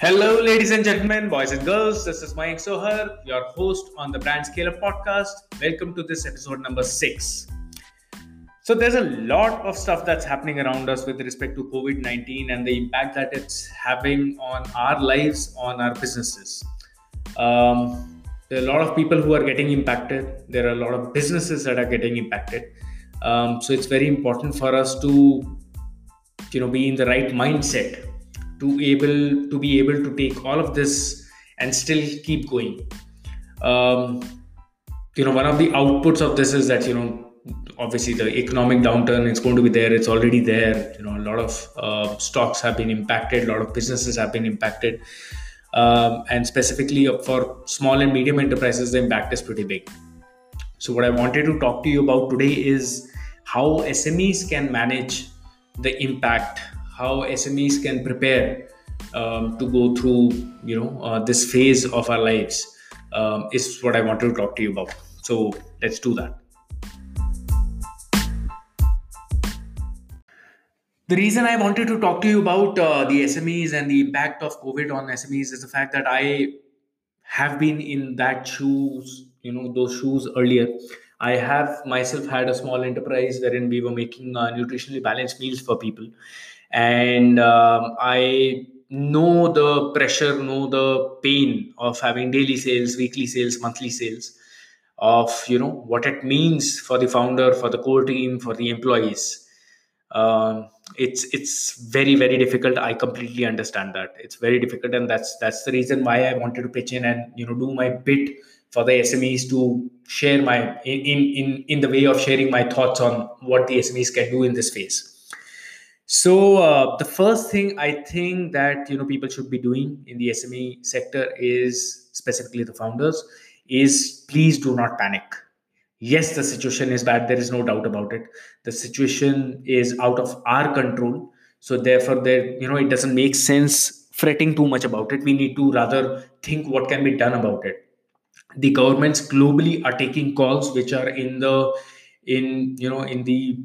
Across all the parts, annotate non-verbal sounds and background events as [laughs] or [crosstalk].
Hello, ladies and gentlemen, boys and girls. This is Mayank Sohar, your host on the Brand Scale Up podcast. Welcome to this episode number six. So, there's a lot of stuff that's happening around us with respect to COVID 19 and the impact that it's having on our lives, on our businesses. Um, there are a lot of people who are getting impacted, there are a lot of businesses that are getting impacted. Um, so, it's very important for us to you know be in the right mindset to able to be able to take all of this and still keep going. Um, you know one of the outputs of this is that you know obviously the economic downturn is going to be there it's already there you know a lot of uh, stocks have been impacted a lot of businesses have been impacted. Um, and specifically for small and medium enterprises the impact is pretty big. So what i wanted to talk to you about today is how smes can manage the impact how SMEs can prepare um, to go through, you know, uh, this phase of our lives um, is what I wanted to talk to you about. So let's do that. The reason I wanted to talk to you about uh, the SMEs and the impact of COVID on SMEs is the fact that I have been in that shoes, you know, those shoes earlier. I have myself had a small enterprise wherein we were making uh, nutritionally balanced meals for people and um, i know the pressure know the pain of having daily sales weekly sales monthly sales of you know what it means for the founder for the core team for the employees. Um, it's it's very very difficult. I completely understand that. It's very difficult and that's that's the reason why i wanted to pitch in and you know do my bit for the smes to share my in in in the way of sharing my thoughts on what the smes can do in this phase so uh, the first thing I think that you know people should be doing in the SME sector is specifically the founders is please do not panic. Yes, the situation is bad. There is no doubt about it. The situation is out of our control. So therefore, there you know it doesn't make sense fretting too much about it. We need to rather think what can be done about it. The governments globally are taking calls which are in the in you know in the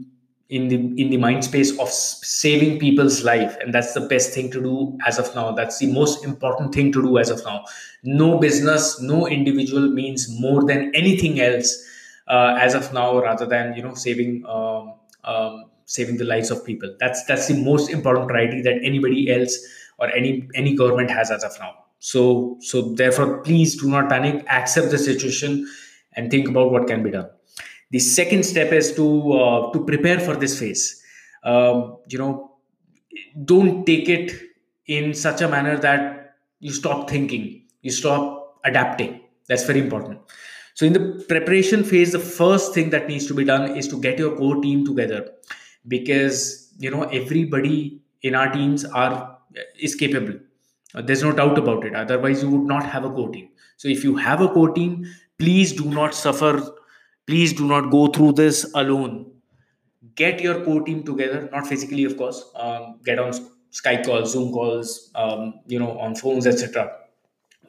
in the in the mind space of saving people's life. And that's the best thing to do as of now. That's the most important thing to do as of now. No business no individual means more than anything else uh, as of now rather than you know saving um, um, saving the lives of people. That's that's the most important priority that anybody else or any any government has as of now. So so therefore please do not panic. Accept the situation and think about what can be done the second step is to uh, to prepare for this phase. Um, you know don't take it in such a manner that you stop thinking you stop adapting. That's very important. So in the preparation phase the first thing that needs to be done is to get your core team together because you know everybody in our teams are is capable. There's no doubt about it. Otherwise you would not have a core team. So if you have a core team please do not suffer please do not go through this alone. Get your core team together not physically of course. Um, get on skype calls zoom calls um, you know on phones etc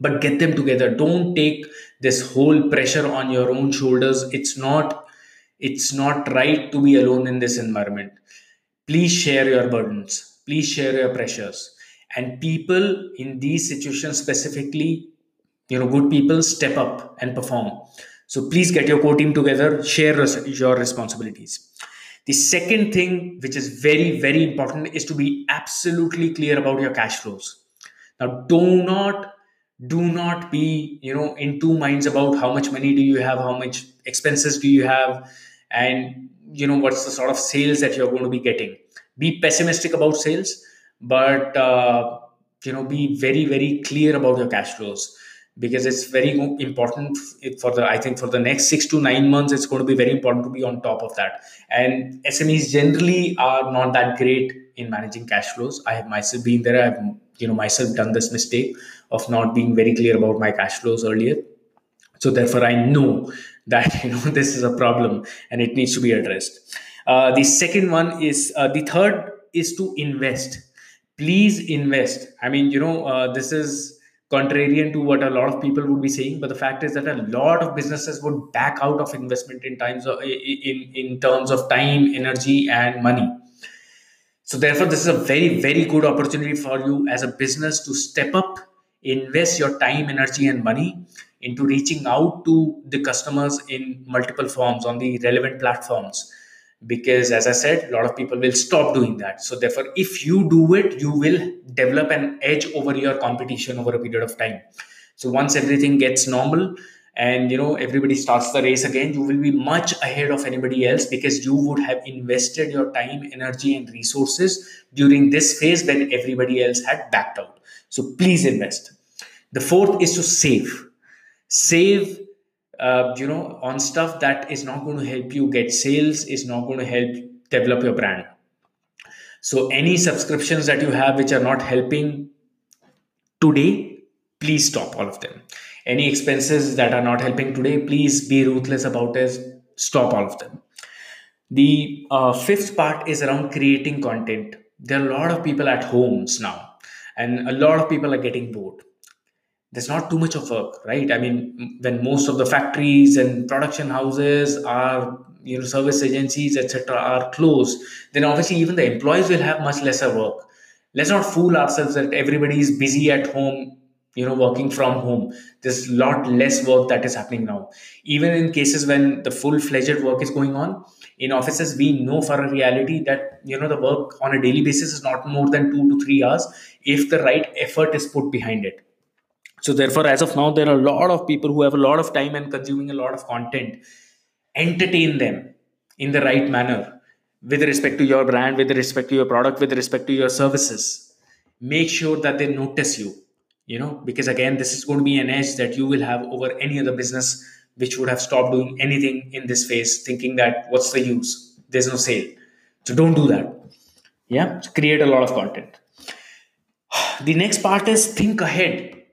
but get them together. Don't take this whole pressure on your own shoulders. It's not it's not right to be alone in this environment. Please share your burdens. Please share your pressures. And people in these situations specifically you know good people step up and perform so please get your core team together, share your responsibilities. The second thing, which is very, very important, is to be absolutely clear about your cash flows. Now, do not, do not be, you know, in two minds about how much money do you have, how much expenses do you have, and you know what's the sort of sales that you're going to be getting. Be pessimistic about sales, but uh, you know, be very, very clear about your cash flows because it's very important for the i think for the next six to nine months it's going to be very important to be on top of that. And smes generally are not that great in managing cash flows. I have myself been there. I've you know myself done this mistake of not being very clear about my cash flows earlier. So therefore i know [laughs] that you know this is a problem and it needs to be addressed. Uh, the second one is uh, the third is to invest. Please invest. I mean you know uh, this is contrarian to what a lot of people would be saying but the fact is that a lot of businesses would back out of investment in times of in in terms of time energy and money. So therefore this is a very very good opportunity for you as a business to step up invest your time energy and money into reaching out to the customers in multiple forms on the relevant platforms because as i said a lot of people will stop doing that. So therefore if you do it you will develop an edge over your competition over a period of time. So once everything gets normal and you know everybody starts the race again you will be much ahead of anybody else because you would have invested your time energy and resources during this phase when everybody else had backed out. So please invest. The fourth is to save. Save uh, you know on stuff that is not going to help you get sales is not going to help develop your brand. So any subscriptions that you have which are not helping today please stop all of them. Any expenses that are not helping today please be ruthless about it. Stop all of them. The uh, fifth part is around creating content. There are a lot of people at homes now and a lot of people are getting bored there's not too much of work right? I mean when most of the factories and production houses are you know service agencies etc are closed then obviously even the employees will have much lesser work. Let's not fool ourselves that everybody is busy at home you know working from home. There's a lot less work that is happening now. Even in cases when the full fledged work is going on in offices we know for a reality that you know the work on a daily basis is not more than 2 to 3 hours if the right effort is put behind it so therefore as of now there are a lot of people who have a lot of time and consuming a lot of content. Entertain them in the right manner with respect to your brand with respect to your product with respect to your services. Make sure that they notice you you know because again this is going to be an edge that you will have over any other business which would have stopped doing anything in this phase thinking that what's the use? There's no sale. So don't do that. Yeah? So create a lot of content. The next part is think ahead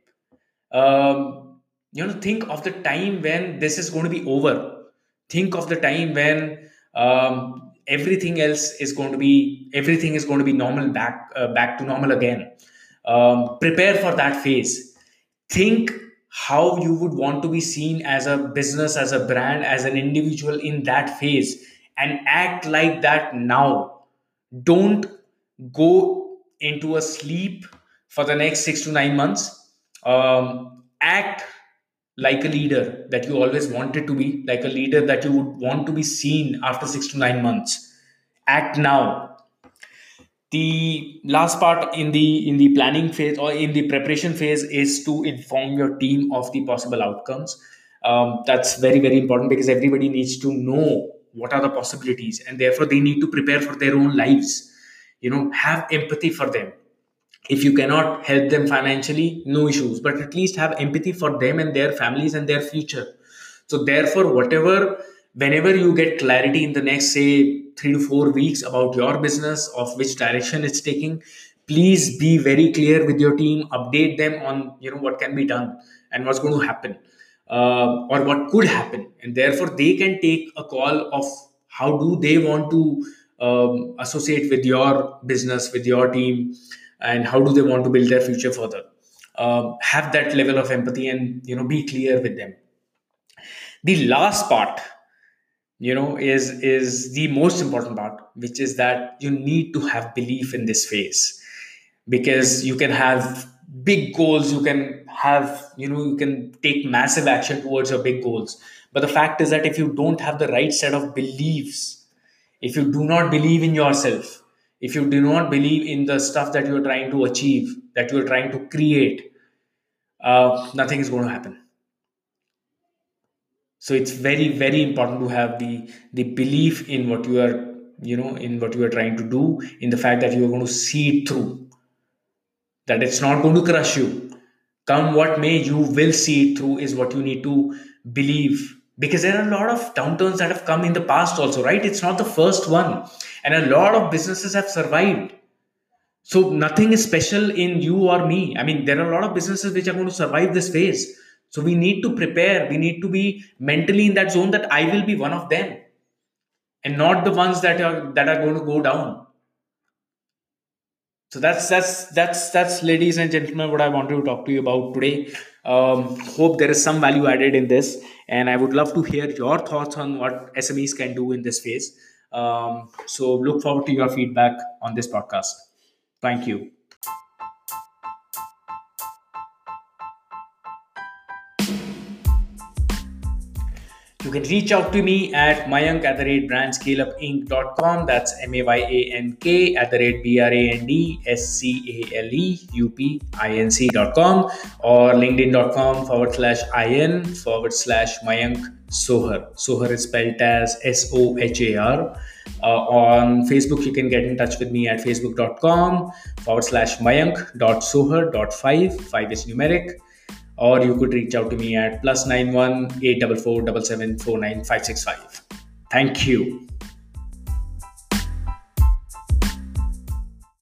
um, you know think of the time when this is going to be over. Think of the time when um, everything else is going to be everything is going to be normal back uh, back to normal again. Um, prepare for that phase. Think how you would want to be seen as a business as a brand as an individual in that phase and act like that now. Don't go into a sleep for the next 6 to 9 months um, act like a leader that you always wanted to be like a leader that you would want to be seen after 6 to 9 months. Act now. The last part in the in the planning phase or in the preparation phase is to inform your team of the possible outcomes. Um, that's very very important because everybody needs to know what are the possibilities and therefore they need to prepare for their own lives. You know have empathy for them if you cannot help them financially no issues. But at least have empathy for them and their families and their future. So therefore whatever whenever you get clarity in the next say three to four weeks about your business of which direction it's taking please be very clear with your team. Update them on you know what can be done and what's going to happen uh, or what could happen. And therefore they can take a call of how do they want to um, associate with your business with your team and how do they want to build their future further? Uh, have that level of empathy and you know be clear with them. The last part you know is is the most important part which is that you need to have belief in this phase. Because you can have big goals you can have you know you can take massive action towards your big goals. But the fact is that if you don't have the right set of beliefs if you do not believe in yourself if you do not believe in the stuff that you are trying to achieve that you are trying to create uh, nothing is going to happen. So it's very very important to have the the belief in what you are you know in what you are trying to do in the fact that you are going to see it through. That it's not going to crush you. Come what may you will see it through is what you need to believe because there are a lot of downturns that have come in the past also right? It's not the first one. And a lot of businesses have survived. So nothing is special in you or me. I mean there are a lot of businesses which are going to survive this phase. So we need to prepare. We need to be mentally in that zone that I will be one of them. And not the ones that are that are going to go down. So that's that's that's that's ladies and gentlemen what I wanted to talk to you about today. Um, hope there is some value added in this, and I would love to hear your thoughts on what SMEs can do in this phase. Um, so look forward to your feedback on this podcast. Thank you. You can reach out to me at mayank at the rate brandscaleup.inc.com. That's M A Y A N K at the rate B R A N D S C A L E U P I N C.com or linkedin.com forward slash IN forward slash Mayank Sohar. Sohar is spelled as S O H A R. Uh, on Facebook, you can get in touch with me at facebook.com forward slash mayank.sohar.5. 5 is numeric or you could reach out to me at plus 91 844 Thank you.